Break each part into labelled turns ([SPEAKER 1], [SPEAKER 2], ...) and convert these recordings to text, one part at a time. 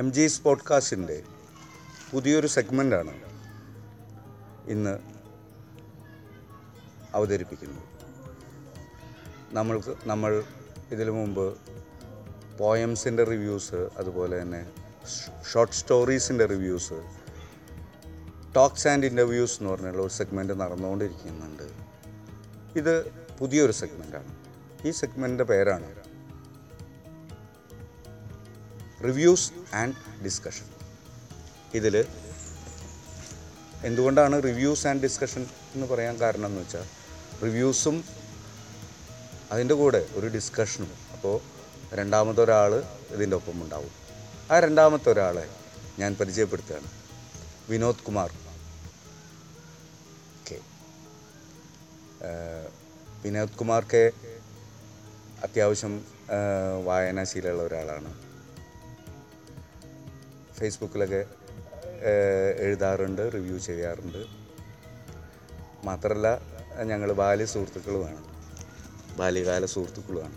[SPEAKER 1] M G സ്പോഡ്കാസ്റ്റിന്റെ പുതിയൊരു സെഗ്മെന്റാണ് ഇന്ന് അവതരിപ്പിക്കുന്നത്. നമ്മൾക്ക് നമ്മൾ ഇതിനു മുമ്പ് പോയംസിന്റെ റിവ്യൂസ് അതുപോലെ തന്നെ ഷോർട്ട് സ്റ്റോറീസിന്റെ റിവ്യൂസ് ടോക്സ് ആൻഡ് ഇന്റർവ്യൂസ് എന്ന് പറഞ്ഞുള്ള ഒരു സെഗ്മെന്റ് നടന്നുകൊണ്ടിരിക്കുന്നുണ്ട്. ഇത് പുതിയൊരു സെഗ്മെന്റാണ് ഈ സെഗ്മെന്റിന്റെ പേരാണ് റിവ്യൂസ് ആൻഡ് ഡിസ്കഷൻ. ഇതിൽ എന്തുകൊണ്ടാണ് റിവ്യൂസ് ആൻഡ് ഡിസ്കഷൻ എന്ന് പറയാൻ കാരണം എന്ന് വെച്ചാൽ റിവ്യൂസും അതിന്റെ കൂടെ ഒരു ഡിസ്കഷനും. അപ്പോൾ രണ്ടാമത്തെ ഒരാൾ ഇതിന്റെ ഒപ്പം ഉണ്ടാവും. ആ രണ്ടാമത്തെ ഒരാളെ ഞാൻ പരിചയപ്പെടുത്തുകയാണ്. വിനോദ് കുമാർ. കെ. വിനോദ് കുമാർ കെ അത്യാവശ്യം വായനാശീലമുള്ള ഒരാളാണ്. ഫേസ്ബുക്കിലൊക്കെ എഴുതാറുണ്ട് റിവ്യൂ ചെയ്യാറുണ്ട്. മാത്രമല്ല ഞങ്ങൾ ബാല്യ സുഹൃത്തുക്കളുമാണ് ബാല്യകാല സുഹൃത്തുക്കളുമാണ്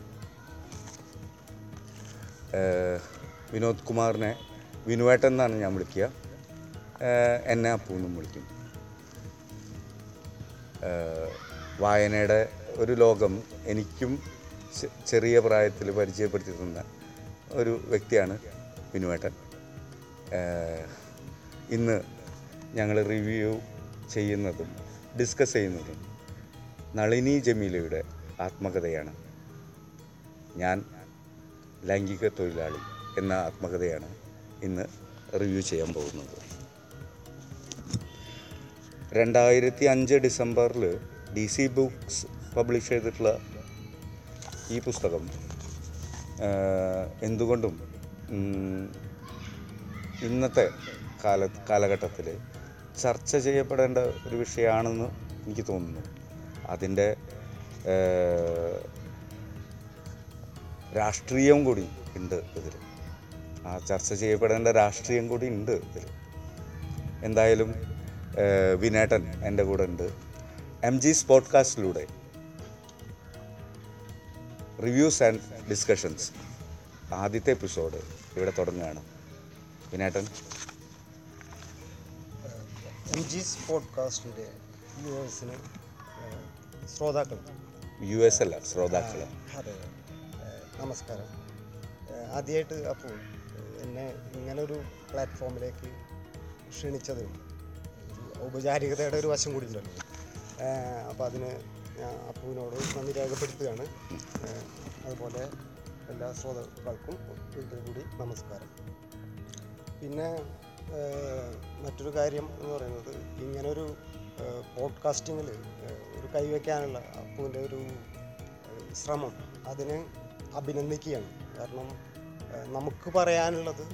[SPEAKER 1] വിനോദ് കുമാറിനെ വിനുവേട്ടൻ എന്നാണ് ഞാൻ വിളിക്കുക. എന്നെ അപ്പൂന്നും വിളിക്കും. വായനയുടെ ഒരു ലോകം എനിക്കും ചെറിയ പ്രായത്തിൽ പരിചയപ്പെടുത്തി തന്ന ഒരു വ്യക്തിയാണ് വിനുവേട്ടൻ. ഇന്ന് ഞങ്ങൾ റിവ്യൂ ചെയ്യുന്നതും ഡിസ്കസ് ചെയ്യുന്നതും നളിനി ജമീലയുടെ ആത്മകഥയാണ്. ഞാൻ ലൈംഗിക തൊഴിലാളി എന്ന ആത്മകഥയാണ് ഇന്ന് റിവ്യൂ ചെയ്യാൻ പോകുന്നത്. രണ്ടായിരത്തി അഞ്ച് ഡിസംബറിൽ ഡി സി ബുക്സ് പബ്ലിഷ് ചെയ്തിട്ടുള്ള ഈ പുസ്തകം എന്തുകൊണ്ടും ഇന്നത്തെ കാല കാലഘട്ടത്തിൽ ചർച്ച ചെയ്യപ്പെടേണ്ട ഒരു വിഷയമാണെന്ന് എനിക്ക് തോന്നുന്നു. അതിന്റെ രാഷ്ട്രീയവും രാഷ്ട്രീയം കൂടി ഉണ്ട് ഇതിൽ ആ ചർച്ച ചെയ്യപ്പെടേണ്ട രാഷ്ട്രീയം കൂടി ഉണ്ട് ഇതിൽ എന്തായാലും വിനേട്ടൻ എന്റെ കൂടെ ഉണ്ട്. എം ജി സ്പോഡ്കാസ്റ്റിലൂടെ റിവ്യൂസ് ആൻഡ് ഡിസ്കഷൻസ്. ആദ്യത്തെ എപ്പിസോഡ് ഇവിടെ തുടങ്ങുകയാണ്. വിനേട്ടൻ.
[SPEAKER 2] എം ജി പോഡ്കാസ്റ്റിന്റെ വ്യൂവേഴ്സിന് ശ്രോതാക്കൾ.
[SPEAKER 1] യു എസ് അല്ല ശ്രോതാക്കൾ
[SPEAKER 2] അതെ നമസ്കാരം. ആദ്യമായിട്ട് അപ്പോൾ എന്നെ ഇങ്ങനൊരു പ്ലാറ്റ്ഫോമിലേക്ക് ക്ഷണിച്ചത് ഔപചാരികതയുടെ ഒരു വശം കൂടി ഉണ്ടല്ലോ അപ്പോൾ അതിന് ഞാൻ അപ്പുവിനോട് നന്ദി രേഖപ്പെടുത്തുകയാണ്. അതുപോലെ എല്ലാ ശ്രോതാക്കൾക്കും ഒരിക്കൽ കൂടി നമസ്കാരം. പിന്നെ മറ്റൊരു കാര്യം എന്ന് പറയുന്നത് ഇങ്ങനൊരു പോഡ്കാസ്റ്റിങ്ങിൽ ഒരു കൈവയ്ക്കാനുള്ള അപ്പുവിന്റെ ഒരു ശ്രമം അതിനെ അഭിനന്ദിക്കുകയാണ്. കാരണം നമുക്ക് പറയാനുള്ളത്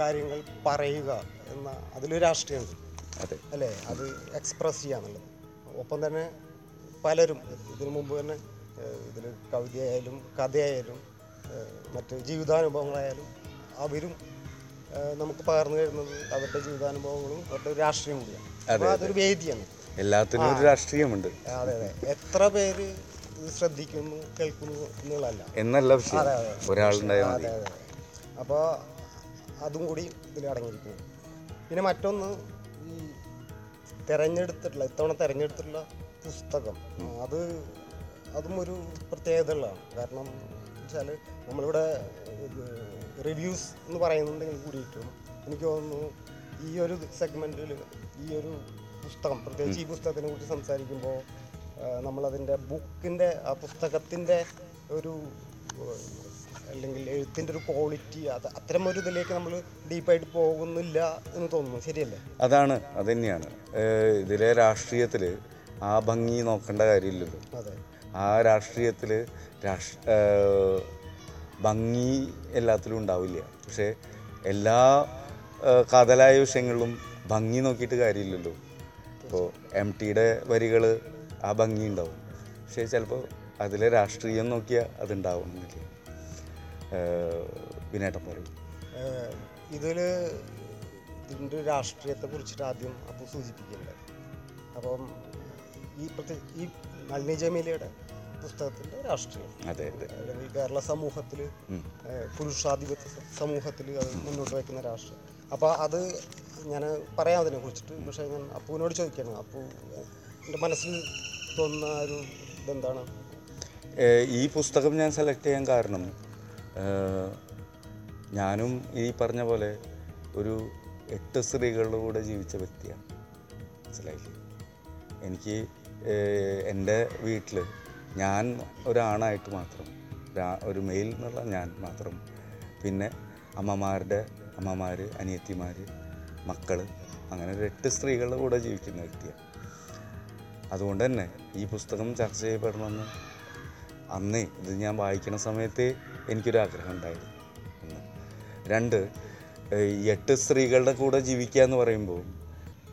[SPEAKER 2] കാര്യങ്ങൾ പറയുക എന്ന അതിലൊരു രാഷ്ട്രീയമുണ്ട്.
[SPEAKER 1] അതെ.
[SPEAKER 2] അല്ലേ? അത് എക്സ്പ്രസ് ചെയ്യാന്നുള്ളത്. ഒപ്പം തന്നെ പലരും ഇതിനു മുമ്പ് തന്നെ ഇതിൽ കവിതയായാലും കഥയായാലും മറ്റു ജീവിതാനുഭവങ്ങളായാലും അവരും നമുക്ക് പകർന്നു തരുന്നത് അവരുടെ ജീവിതാനുഭവങ്ങളും അവരുടെ രാഷ്ട്രീയം കൂടിയാണ്. അപ്പോൾ അതൊരു വേദിയാണ്.
[SPEAKER 1] എല്ലാത്തിനും ഒരു രാഷ്ട്രീയമുണ്ട്.
[SPEAKER 2] അതെ അതെ. എത്ര പേര് ശ്രദ്ധിക്കുന്നു കേൾക്കുന്നു എന്നുള്ളതല്ല.
[SPEAKER 1] എന്നല്ല
[SPEAKER 2] അതെ, അതെ.
[SPEAKER 1] മതി
[SPEAKER 2] അതെ അതെ. അപ്പോൾ അതും കൂടി ഇതിൽ അടങ്ങിയിരിക്കുന്നു. പിന്നെ മറ്റൊന്ന് ഈ തിരഞ്ഞെടുത്തിട്ടുള്ള ഇത്തവണ തിരഞ്ഞെടുത്തിട്ടുള്ള പുസ്തകം. അത് അതും ഒരു പ്രത്യേകതയുള്ളതാണ്. കാരണം വെച്ചാൽ നമ്മളിവിടെ റിവ്യൂസ് എന്ന് പറയുന്നുണ്ടെങ്കിൽ കൂടിയിട്ടും എനിക്ക് തോന്നുന്നു ഈ ഒരു സെഗ്മെന്റിൽ ഈ ഒരു പുസ്തകം പ്രത്യേകിച്ച് ഈ പുസ്തകത്തിനെ കുറിച്ച് സംസാരിക്കുമ്പോൾ നമ്മളതിന്റെ ബുക്കിന്റെ ആ പുസ്തകത്തിന്റെ ഒരു അല്ലെങ്കിൽ എഴുത്തിന്റെ ഒരു ക്വാളിറ്റി അത് അത്തരം ഒരു ഇതിലേക്ക് നമ്മൾ ഡീപ്പായിട്ട് പോകുന്നില്ല എന്ന് തോന്നുന്നു. ശരിയല്ലേ?
[SPEAKER 1] അതാണ് അത് തന്നെയാണ്. ഇതിലെ രാഷ്ട്രീയത്തിൽ ആ ഭംഗി നോക്കേണ്ട കാര്യമില്ലല്ലോ.
[SPEAKER 2] അതെ.
[SPEAKER 1] ആ രാഷ്ട്രീയത്തിൽ രാഷ് ഭംഗി എല്ലാത്തിലും ഉണ്ടാവില്ല. പക്ഷേ എല്ലാ കഥലായ വിഷയങ്ങളിലും ഭംഗി നോക്കിയിട്ട് കാര്യമില്ലല്ലോ. ഇപ്പോൾ എം ടിയുടെ വരികൾ ആ ഭംഗി ഉണ്ടാവും. പക്ഷേ ചിലപ്പോൾ അതിലെ രാഷ്ട്രീയം നോക്കിയാൽ അതുണ്ടാവണമെന്നില്ല വിനേട്ടം പറയും
[SPEAKER 2] ഇതിൽ ഇതിന്റെ രാഷ്ട്രീയത്തെ കുറിച്ചിട്ട് ആദ്യം അപ്പോൾ സൂചിപ്പിക്കേണ്ടത്. അപ്പം ഈ പ്രത്യേക ഈ നളിനി ജമീലയുടെ പുസ്തകത്തിന്റെ രാഷ്ട്രീയം.
[SPEAKER 1] അതെ അതെ.
[SPEAKER 2] അല്ലെങ്കിൽ കേരള സമൂഹത്തിൽ. പുരുഷാധിപത്യ സമൂഹത്തിൽ അത് മുന്നോട്ട് വയ്ക്കുന്ന രാഷ്ട്രീയം. അപ്പോൾ അത് ഞാൻ പറയാം അതിനെ കുറിച്ചിട്ട് പക്ഷേ ഞാൻ അപ്പുവിനോട് ചോദിക്കണം. അപ്പു എന്റെ മനസ്സിൽ തോന്നുന്ന ഒരു ഇതെന്താണ്?
[SPEAKER 1] ഈ പുസ്തകം ഞാൻ സെലക്ട് ചെയ്യാൻ കാരണം ഞാനും ഈ പറഞ്ഞ പോലെ ഒരു എട്ട് സ്ത്രീകളുടെ കൂടെ ജീവിച്ച വ്യക്തിയാണ്. മനസ്സിലായില്ലേ? എനിക്ക് എന്റെ വീട്ടിൽ ഞാൻ ഒരാണായിട്ട് മാത്രം ഒരു മെയിൽ എന്നുള്ള ഞാൻ മാത്രം. പിന്നെ അമ്മമാരുടെ അമ്മമാർ അനിയത്തിമാർ മക്കൾ അങ്ങനെ ഒരു എട്ട് സ്ത്രീകളുടെ കൂടെ ജീവിക്കുന്ന വ്യക്തിയാണ് അതുകൊണ്ട് തന്നെ ഈ പുസ്തകം ചർച്ച ചെയ്യപ്പെടണമെന്ന് അന്നേ ഇത് ഞാൻ വായിക്കുന്ന സമയത്ത് എനിക്കൊരാഗ്രഹം ഉണ്ടായിരുന്നു ഒന്ന്. രണ്ട് എട്ട് സ്ത്രീകളുടെ കൂടെ ജീവിക്കുക എന്ന് പറയുമ്പോൾ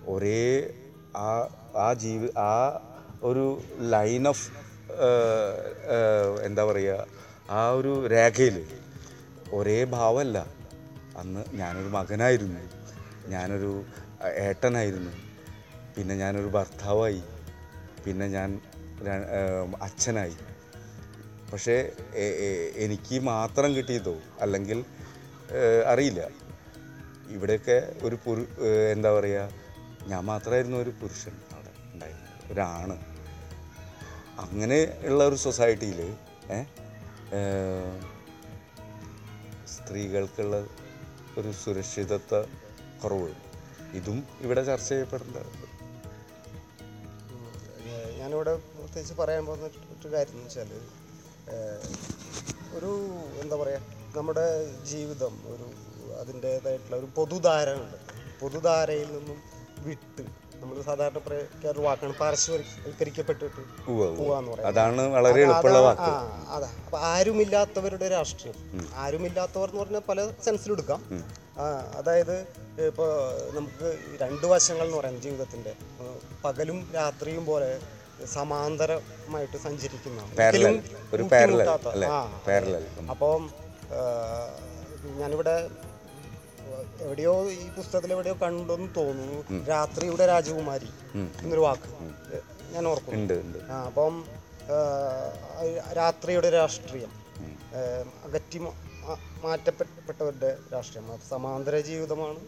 [SPEAKER 1] ഒരേ ആ ആ ജീവി ആ ഒരു ലൈൻ ഓഫ് എന്താ പറയുക ആ ഒരു രേഖയിൽ ഒരേ ഭാവമല്ല അന്ന് ഞാനൊരു മകനായിരുന്നു. ഞാനൊരു ഏട്ടനായിരുന്നു. പിന്നെ ഞാനൊരു ഭർത്താവായി. പിന്നെ ഞാൻ അച്ഛനായി. പക്ഷേ എനിക്ക് മാത്രം കിട്ടിയതോ അല്ലെങ്കിൽ അറിയില്ല. ഇവിടെയൊക്കെ ഒരു പുരു എന്താ പറയുക ഞാൻ മാത്രമായിരുന്നു ഒരു പുരുഷൻ അവിടെ ഉണ്ടായിരുന്നത്. ഒരാണ്. അങ്ങനെ ഉള്ള ഒരു സൊസൈറ്റിയിൽ സ്ത്രീകൾക്കുള്ള ഒരു സുരക്ഷിതത്വ കുറവ്. ഇതും ഇവിടെ ചർച്ച
[SPEAKER 2] ചെയ്യപ്പെടുന്നത് ഞാനിവിടെ പ്രത്യേകിച്ച് പറയാൻ പോകുന്ന ഒരു കാര്യം എന്ന് വെച്ചാൽ ഒരു എന്താ പറയുക നമ്മുടെ ജീവിതം ഒരു അതിന്റേതായിട്ടുള്ള ഒരു പൊതുധാര ഉണ്ട്. പൊതുധാരയിൽ നിന്നും വിട്ട് നമ്മൾ സാധാരണ കേരള വാക്കാണ് പാർശ്വവൽക്കരിക്കപ്പെട്ടിട്ട്. പോവാന്ന് പറയാം.
[SPEAKER 1] അതാണ് വളരെ എളുപ്പമുള്ള വാക്ക്.
[SPEAKER 2] അതാ. അപ്പൊ ആരുമില്ലാത്തവരുടെ രാഷ്ട്രീയം. ആരുമില്ലാത്തവർ എന്ന് പറഞ്ഞാൽ പല സെൻസിലെടുക്കാം അതായത് ഇപ്പോൾ നമുക്ക് രണ്ട് വശങ്ങൾ എന്ന് പറയുന്നത് ജീവിതത്തിന്റെ. പകലും രാത്രിയും പോലെ സമാന്തരമായിട്ട് സഞ്ചരിക്കുന്ന
[SPEAKER 1] Parallel. ഒരു parallel, അല്ലേ?
[SPEAKER 2] ആ,
[SPEAKER 1] Parallel. ഉം.
[SPEAKER 2] അപ്പം ഞാനിവിടെ എവിടെയോ ഈ പുസ്തകത്തിൽ എവിടെയോ കണ്ടെന്ന് തോന്നുന്നു. രാത്രിയുടെ രാജകുമാരി എന്നൊരു വാക്ക് ഞാൻ ഓർക്കുന്നുണ്ട് അപ്പം രാത്രിയുടെ രാഷ്ട്രീയം. അകറ്റി മാറ്റപ്പെട്ടവരുടെ രാഷ്ട്രീയം. സമാന്തര ജീവിതമാണ്.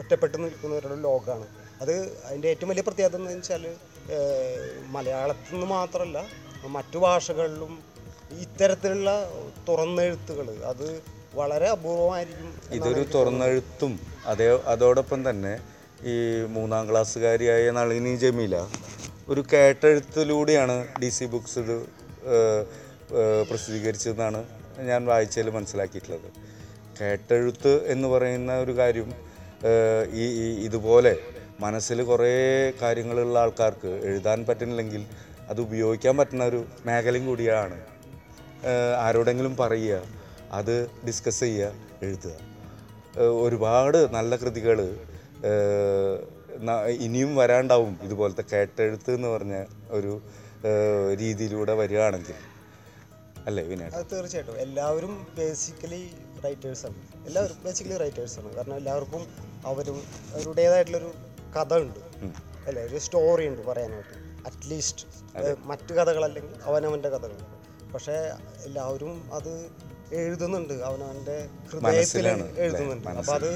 [SPEAKER 2] ഒറ്റപ്പെട്ടു ഒറ്റപ്പെട്ട് നിൽക്കുന്നവരുടെ ലോകമാണ് അത് അതിന്റെ ഏറ്റവും വലിയ പ്രത്യേകത എന്ന് വെച്ചാൽ മലയാളത്തിൽ നിന്ന് മാത്രമല്ല മറ്റു ഭാഷകളിലും ഇത്തരത്തിലുള്ള തുറന്നെഴുത്തുകൾ അത് വളരെ അപൂർവമായിരിക്കും
[SPEAKER 1] ഇതൊരു തുറന്നെഴുത്തും. അതേ അതോടൊപ്പം തന്നെ ഈ മൂന്നാം ക്ലാസ്സുകാരിയായ നളിനി ജമീല ഒരു കേട്ടെഴുത്തിലൂടെയാണ് ഡി സി ബുക്സ് ഇത് പ്രസിദ്ധീകരിച്ചതെന്നാണ് ഞാൻ വായിച്ചതിൽ മനസ്സിലാക്കിയിട്ടുള്ളത്. കേട്ടെഴുത്ത് എന്ന് പറയുന്ന ഒരു കാര്യം ഈ ഇതുപോലെ മനസ്സിൽ കുറേ കാര്യങ്ങളുള്ള ആൾക്കാർക്ക് എഴുതാൻ പറ്റുന്നില്ലെങ്കിൽ അത് ഉപയോഗിക്കാൻ പറ്റുന്ന ഒരു മേഖലയും കൂടിയാണ്. ആരോടെങ്കിലും പറയുക അത് ഡിസ്കസ് ചെയ്യുക എഴുതുക. ഒരുപാട് നല്ല കൃതികൾ ഇനിയും വരാണ്ടാവും ഇതുപോലത്തെ കേട്ടെഴുത്ത് എന്ന് പറഞ്ഞ ഒരു രീതിയിലൂടെ വരികയാണെങ്കിൽ. അല്ലേ വിനാട്
[SPEAKER 2] അത് തീർച്ചയായിട്ടും. എല്ലാവരും ബേസിക്കലി റൈറ്റേഴ്സാണ് എല്ലാവരും ബേസിക്കലി റൈറ്റേഴ്സാണ് കാരണം എല്ലാവർക്കും അവരും അവരുടേതായിട്ടുള്ളൊരു കഥ ഉണ്ട്. അല്ലേ ഒരു സ്റ്റോറി ഉണ്ട് പറയാനായിട്ട്. അറ്റ്ലീസ്റ്റ് മറ്റു കഥകളല്ലെങ്കിൽ അവനവന്റെ കഥകൾ. പക്ഷേ എല്ലാവരും അത് എഴുതുന്നുണ്ട്. അവനവന്റെ ഹൃദയത്തിൽ എഴുതുന്നുണ്ട്. അപ്പോൾ അത്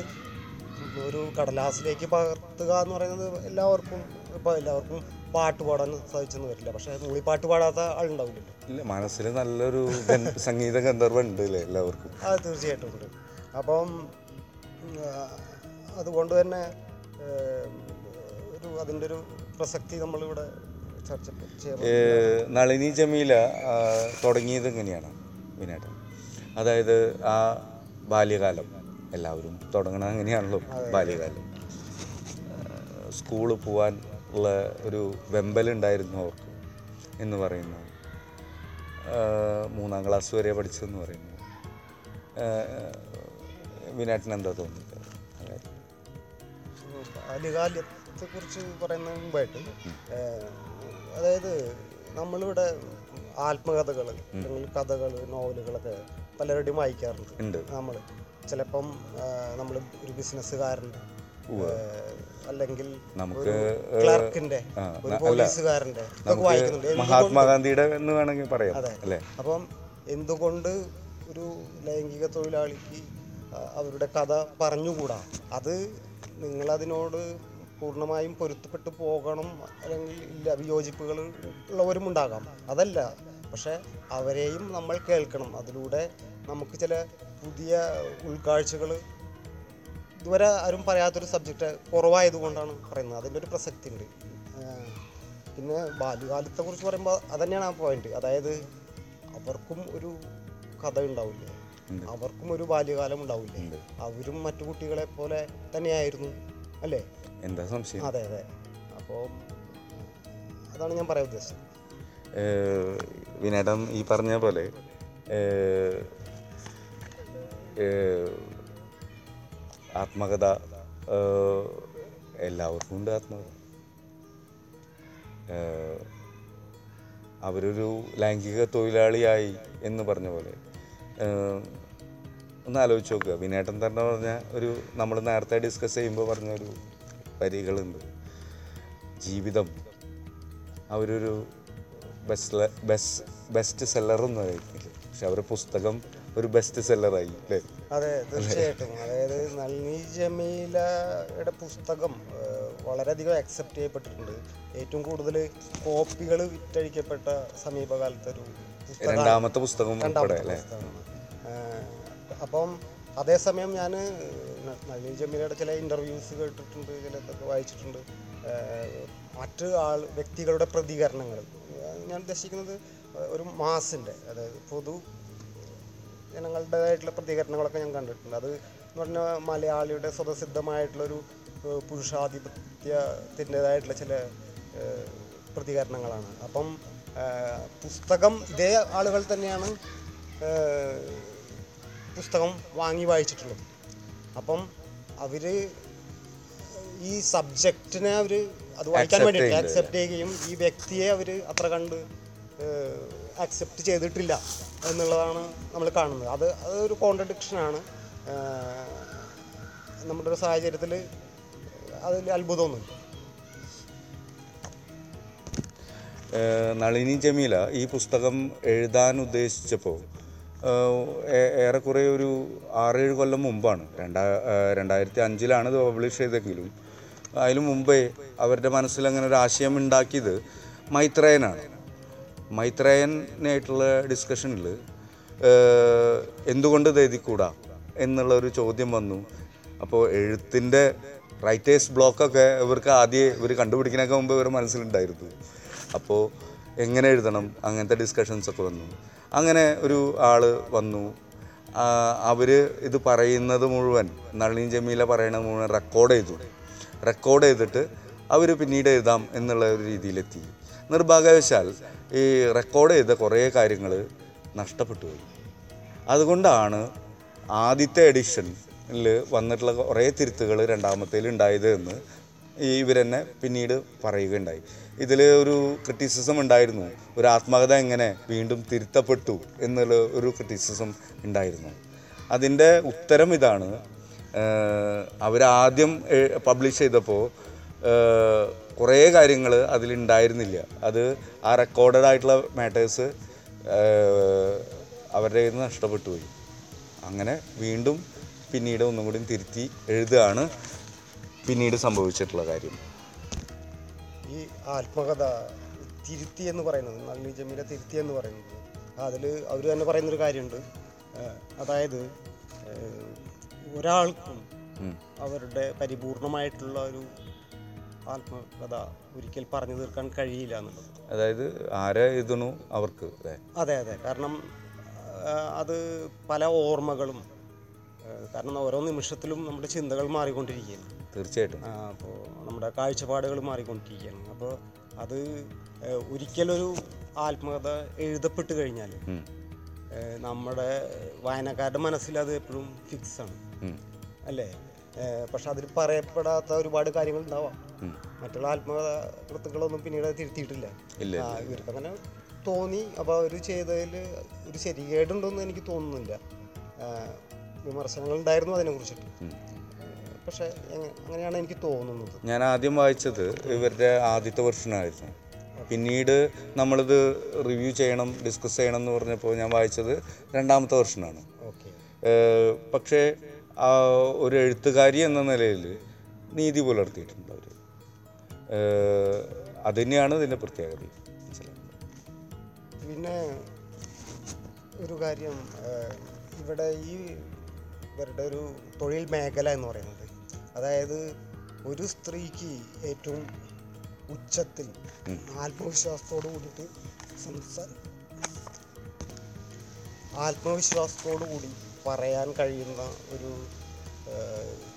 [SPEAKER 2] ഒരു കടലാസിലേക്ക് പകർത്തുക എന്ന് പറയുന്നത് എല്ലാവർക്കും ഇപ്പൊ എല്ലാവർക്കും പാട്ട് പാടാൻ സാധിച്ചെന്ന് വരില്ല. പക്ഷെ പക്ഷേ മൂളിപ്പാട്ട് പാടാത്ത ആളുണ്ടാവില്ലല്ലോ.
[SPEAKER 1] ഇല്ല മനസ്സിൽ നല്ലൊരു സംഗീത ഗന്ധർവ് ഉണ്ട് അല്ലേ എല്ലാവർക്കും?
[SPEAKER 2] അത് തീർച്ചയായിട്ടും ഉണ്ട്. അപ്പം അതുകൊണ്ട് തന്നെ ഒരു അതിന്റെ ഒരു പ്രസക്തി നമ്മളിവിടെ ചർച്ച
[SPEAKER 1] നളിനി ജമീല തുടങ്ങിയത് എങ്ങനെയാണ്? വിനേട്ടൻ. അതായത് ആ ബാല്യകാലം. എല്ലാവരും തുടങ്ങണത് അങ്ങനെയാണല്ലോ ബാല്യകാലം. സ്കൂളിൽ പോകാൻ ഉള്ള ഒരു വെമ്പലുണ്ടായിരുന്നു അവർക്ക് എന്ന് പറയുന്നത്. മൂന്നാം ക്ലാസ് വരെ പഠിച്ചതെന്ന് പറയുന്നു വിനാട്ടിന് എന്താ തോന്നുന്നത്
[SPEAKER 2] ബാല്യകാലത്തെ കുറിച്ച് പറയുന്നതിന് മുമ്പായിട്ട് അതായത് നമ്മളിവിടെ ആത്മകഥകൾ അല്ലെങ്കിൽ കഥകൾ നോവലുകളൊക്കെ പലരുടെയും വായിക്കാറുണ്ട്.
[SPEAKER 1] ഉണ്ട്.
[SPEAKER 2] നമ്മൾ ചിലപ്പം നമ്മൾ ഒരു ബിസിനസ്സുകാരന്റെ അല്ലെങ്കിൽ
[SPEAKER 1] നമുക്ക്
[SPEAKER 2] ക്ലർക്കിന്റെ പോലീസുകാരന്റെ വായിക്കുന്നുണ്ട്.
[SPEAKER 1] മഹാത്മാഗാന്ധിയുടെ എന്ന് വേണമെങ്കിൽ പറയാം
[SPEAKER 2] അതെ. അപ്പം എന്തുകൊണ്ട് ഒരു ലൈംഗിക തൊഴിലാളിക്ക് അവരുടെ കഥ പറഞ്ഞുകൂടാ? അത് നിങ്ങളതിനോട് പൂർണമായും പൊരുത്തപ്പെട്ടു പോകണം അല്ലെങ്കിൽ ഇല്ല വിയോജിപ്പുകൾ ഉള്ളവരും ഉണ്ടാകാം അതല്ല പക്ഷെ അവരെയും നമ്മൾ കേൾക്കണം. അതിലൂടെ നമുക്ക് ചില പുതിയ ഉൾക്കാഴ്ചകൾ ഇതുവരെ ആരും പറയാത്തൊരു സബ്ജക്റ്റ് കുറവായതുകൊണ്ടാണ് പറയുന്നത്. അതിന്റെ ഒരു പ്രസക്തി ഉണ്ട് പിന്നെ ബാല്യകാലത്തെ കുറിച്ച് പറയുമ്പോൾ അതന്നെയാണ് ആ പോയിന്റ് അതായത് അവർക്കും ഒരു കഥ ഉണ്ടാവില്ലേ? അവർക്കും ഒരു ബാല്യകാലം ഉണ്ടാവില്ലേ? അവരും മറ്റു കുട്ടികളെ പോലെ തന്നെയായിരുന്നു അല്ലേ?
[SPEAKER 1] എന്താ സംശയം?
[SPEAKER 2] അതെ അതെ. അപ്പോൾ അതാണ് ഞാൻ പറയാൻ ഉദ്ദേശിച്ചത്.
[SPEAKER 1] വിനേട്ടൻ ഈ പറഞ്ഞ പോലെ ആത്മകഥ എല്ലാവർക്കും ഉണ്ട് ആത്മകഥ. അവരൊരു ലൈംഗിക തൊഴിലാളിയായി എന്ന് പറഞ്ഞ പോലെ ഒന്ന് ആലോചിച്ച് നോക്കുക. വിനേട്ടൻ തന്നെ പറഞ്ഞ ഒരു നമ്മൾ നേരത്തെ ഡിസ്കസ് ചെയ്യുമ്പോൾ പറഞ്ഞൊരു വരികളുണ്ട്. ജീവിതം. അവരൊരു ബെസ്റ്റ് ബെസ്റ്റ് ബെസ്റ്റ് സെല്ലറൊന്നും ആയിരിക്കില്ല പക്ഷെ അവരുടെ പുസ്തകം ഒരു ബെസ്റ്റ് സെല്ലറായി അല്ലേ?
[SPEAKER 2] അതെ തീർച്ചയായിട്ടും. അതായത് നൽനി ജമീലയുടെ പുസ്തകം വളരെയധികം അക്സെപ്റ്റ് ചെയ്യപ്പെട്ടിട്ടുണ്ട്. ഏറ്റവും കൂടുതൽ കോപ്പികൾ വിറ്റഴിക്കപ്പെട്ട സമീപകാലത്തെ ഒരു
[SPEAKER 1] രണ്ടാമത്തെ പുസ്തകം.
[SPEAKER 2] അപ്പം അതേസമയം ഞാൻ നൽനി ജമീലയുടെ ചില ഇന്റർവ്യൂസ് കേട്ടിട്ടുണ്ട് ചിലതൊക്കെ വായിച്ചിട്ടുണ്ട്. മറ്റ് ആൾ വ്യക്തികളുടെ പ്രതികരണങ്ങൾ. ഞാൻ ഉദ്ദേശിക്കുന്നത് ഒരു മാസിന്റെ അതായത് പൊതു ജനങ്ങളുടേതായിട്ടുള്ള പ്രതികരണങ്ങളൊക്കെ ഞാൻ കണ്ടിട്ടുണ്ട്. അത് എന്ന് പറഞ്ഞാൽ മലയാളിയുടെ സ്വതസിദ്ധമായിട്ടുള്ളൊരു പുരുഷാധിപത്യത്തിന്റെതായിട്ടുള്ള ചില പ്രതികരണങ്ങളാണ്. അപ്പം പുസ്തകം ഇതേ ആളുകൾ തന്നെയാണ് പുസ്തകം വാങ്ങി വായിച്ചിട്ടുള്ളത്. അപ്പം അവർ ഈ സബ്ജക്റ്റിനെ അവർ അത് വായിക്കാൻ
[SPEAKER 1] വേണ്ടിയിട്ട്.
[SPEAKER 2] ആക്സെപ്റ്റ് ചെയ്യുകയും ഈ വ്യക്തിയെ അവർ അത്ര കണ്ട് ആക്സെപ്റ്റ് ചെയ്തിട്ടില്ല എന്നുള്ളതാണ് നമ്മൾ കാണുന്നത്. അത് അതൊരു കോൺട്രഡിക്ഷനാണ് നമ്മുടെ ഒരു സാഹചര്യത്തിൽ അതിൽ അത്ഭുതമൊന്നുമില്ല.
[SPEAKER 1] നളിനി ജമീല ഈ പുസ്തകം എഴുതാൻ ഉദ്ദേശിച്ചപ്പോൾ ഏറെക്കുറെ ഒരു ആറേഴ് കൊല്ലം മുമ്പാണ്. രണ്ടാ രണ്ടായിരത്തി അഞ്ചിലാണ് ഇത് പബ്ലിഷ് ചെയ്തെങ്കിലും അതിനു മുമ്പേ അവരുടെ മനസ്സിൽ അങ്ങനെ ഒരു ആശയം ഉണ്ടാക്കിയത് മൈത്രേയനാണ്. മൈത്രേയനായിട്ടുള്ള ഡിസ്കഷനിൽ എന്തുകൊണ്ട് എഴുതിക്കൂടാ എന്നുള്ള ഒരു ചോദ്യം വന്നു. അപ്പോൾ എഴുത്തിന്റെ റൈറ്റേഴ്സ് ബ്ലോക്കൊക്കെ ഇവർക്ക് ആദ്യം ഇവർ കണ്ടുപിടിക്കുന്നതിനൊക്കെ മുമ്പ് ഇവരുടെ മനസ്സിലുണ്ടായിരുന്നു. അപ്പോൾ എങ്ങനെ എഴുതണം? അങ്ങനത്തെ ഡിസ്കഷൻസൊക്കെ വന്നു. അങ്ങനെ ഒരു ആൾ വന്നു. അവർ ഇത് പറയുന്നത് മുഴുവൻ നളിനി ജമീല പറയണത് മുഴുവൻ റെക്കോർഡ് ചെയ്തു. റെക്കോർഡ് ചെയ്തിട്ട് അവർ പിന്നീട് എഴുതാം എന്നുള്ള ഒരു രീതിയിലെത്തി. നിർഭാഗ്യവശാൽ ഈ റെക്കോർഡ് ചെയ്ത കുറേ കാര്യങ്ങൾ നഷ്ടപ്പെട്ടു പോയി. അതുകൊണ്ടാണ് ആദ്യത്തെ എഡിഷനിൽ വന്നിട്ടുള്ള കുറേ തിരുത്തുകൾ രണ്ടാമത്തേൽ ഉണ്ടായത് എന്ന് ഇവരെന്നെ പിന്നീട് പറയുകയുണ്ടായി. ഇതിൽ ഒരു ക്രിറ്റിസിസം ഉണ്ടായിരുന്നു. ഒരു ആത്മകഥ എങ്ങനെ വീണ്ടും തിരുത്തപ്പെട്ടു എന്നുള്ള ഒരു ക്രിറ്റിസിസം ഉണ്ടായിരുന്നു. അതിന്റെ ഉത്തരം ഇതാണ് അവരാദ്യം പബ്ലിഷ് ചെയ്തപ്പോൾ കുറേ കാര്യങ്ങൾ അതിലുണ്ടായിരുന്നില്ല. അത് ആ റെക്കോർഡഡ് ആയിട്ടുള്ള മാറ്റേഴ്സ് അവരുടെ കയ്യിൽ നിന്ന് നഷ്ടപ്പെട്ടു പോയി. അങ്ങനെ വീണ്ടും പിന്നീട് ഒന്നും കൂടി തിരുത്തി എഴുതുകയാണ് പിന്നീട് സംഭവിച്ചിട്ടുള്ള കാര്യം.
[SPEAKER 2] ഈ ആത്മകഥ തിരുത്തി എന്ന് പറയുന്നത് നല്ല ജമീല തിരുത്തി എന്ന് പറയുന്നത് അതിൽ അവർ തന്നെ പറയുന്നൊരു കാര്യമുണ്ട്. അതായത് ഒരാൾക്കും അവരുടെ പരിപൂർണമായിട്ടുള്ള ഒരു ആത്മകഥ ഒരിക്കൽ പറഞ്ഞു തീർക്കാൻ കഴിയില്ല എന്നുള്ളത്.
[SPEAKER 1] അതായത് ആരെ എഴുതണു അവർക്ക്
[SPEAKER 2] അതെ അതെ. കാരണം അത് പല ഓർമ്മകളും കാരണം ഓരോ നിമിഷത്തിലും നമ്മുടെ ചിന്തകൾ മാറിക്കൊണ്ടിരിക്കുകയാണ്.
[SPEAKER 1] തീർച്ചയായിട്ടും.
[SPEAKER 2] അപ്പോൾ നമ്മുടെ കാഴ്ചപ്പാടുകൾ മാറിക്കൊണ്ടിരിക്കുകയാണ്. അപ്പോൾ അത് ഒരിക്കലൊരു ആത്മകഥ എഴുതപ്പെട്ട് കഴിഞ്ഞാൽ നമ്മുടെ വായനക്കാരുടെ മനസ്സിൽ അത് എപ്പോഴും ഫിക്സ് ആണ്.
[SPEAKER 1] ഉം.
[SPEAKER 2] അല്ലേ? പക്ഷെ അതിൽ പറയപ്പെടാത്ത ഒരുപാട് കാര്യങ്ങൾ ഉണ്ടാവാം. മറ്റുള്ള ആത്മകൃത്തുക്കളൊന്നും പിന്നീട് തിരുത്തിയിട്ടില്ല. ഇവർക്ക് അങ്ങനെ തോന്നി. അപ്പോൾ അവർ ചെയ്തതിൽ ഒരു ശരികേടുണ്ടെന്ന് എനിക്ക് തോന്നുന്നില്ല. വിമർശനങ്ങൾ ഉണ്ടായിരുന്നു അതിനെ കുറിച്ചിട്ട് പക്ഷെ അങ്ങനെയാണ് എനിക്ക് തോന്നുന്നത്.
[SPEAKER 1] ഞാൻ ആദ്യം വായിച്ചത് ഇവരുടെ ആദ്യത്തെ വെർഷനായിരുന്നു. പിന്നീട് നമ്മളിത് റിവ്യൂ ചെയ്യണം ഡിസ്കസ് ചെയ്യണം എന്ന് പറഞ്ഞപ്പോൾ ഞാൻ വായിച്ചത് രണ്ടാമത്തെ വെർഷനാണ്. പക്ഷേ ഒരു എഴുത്തുകാരി എന്ന നിലയിൽ നീതി പുലർത്തിയിട്ടുണ്ട് അവർ അത് തന്നെയാണ് ഇതിന്റെ പ്രത്യേകത.
[SPEAKER 2] പിന്നെ ഒരു കാര്യം ഇവിടെ ഈ ഇവരുടെ ഒരു തൊഴിൽ മേഖല എന്ന് പറയുന്നത് അതായത് ഒരു സ്ത്രീക്ക് ഏറ്റവും ഉച്ചത്തിൽ ആത്മവിശ്വാസത്തോട് കൂടിയിട്ട് സംസാ ആത്മവിശ്വാസത്തോടു കൂടി പറയാൻ കഴിയുന്ന ഒരു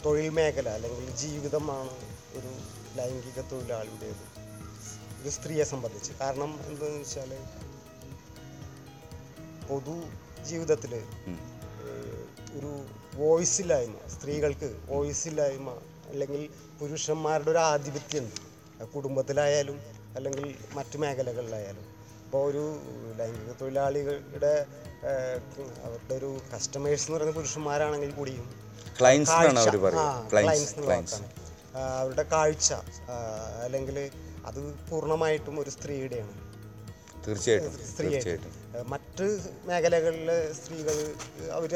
[SPEAKER 2] തൊഴിൽ മേഖല അല്ലെങ്കിൽ ജീവിതമാണ് ഒരു ലൈംഗിക തൊഴിലാളിയുടേത്. ഒരു സ്ത്രീയെ സംബന്ധിച്ച്. കാരണം എന്താണെന്ന് വെച്ചാൽ പൊതു ജീവിതത്തിൽ ഒരു വോയിസ് ഇല്ലായ്മ സ്ത്രീകൾക്ക് വോയിസ് ഇല്ലായ്മ അല്ലെങ്കിൽ പുരുഷന്മാരുടെ ഒരു ആധിപത്യം കുടുംബത്തിലായാലും അല്ലെങ്കിൽ മറ്റു മേഖലകളിലായാലും. ഇപ്പോൾ ഒരു ലൈംഗിക തൊഴിലാളികളുടെ അവരുടെ ഒരു കസ്റ്റമേഴ്സ് എന്ന് പറയുന്ന പുരുഷന്മാരാണെങ്കിൽ കൂടിയും
[SPEAKER 1] ക്ലൈൻസ്
[SPEAKER 2] അവരുടെ കാഴ്ച അല്ലെങ്കിൽ അത് പൂർണമായിട്ടും ഒരു സ്ത്രീയുടെയാണ്.
[SPEAKER 1] തീർച്ചയായിട്ടും തീർച്ചയായിട്ടും.
[SPEAKER 2] മറ്റ് മേഖലകളിലെ സ്ത്രീകൾ അവർ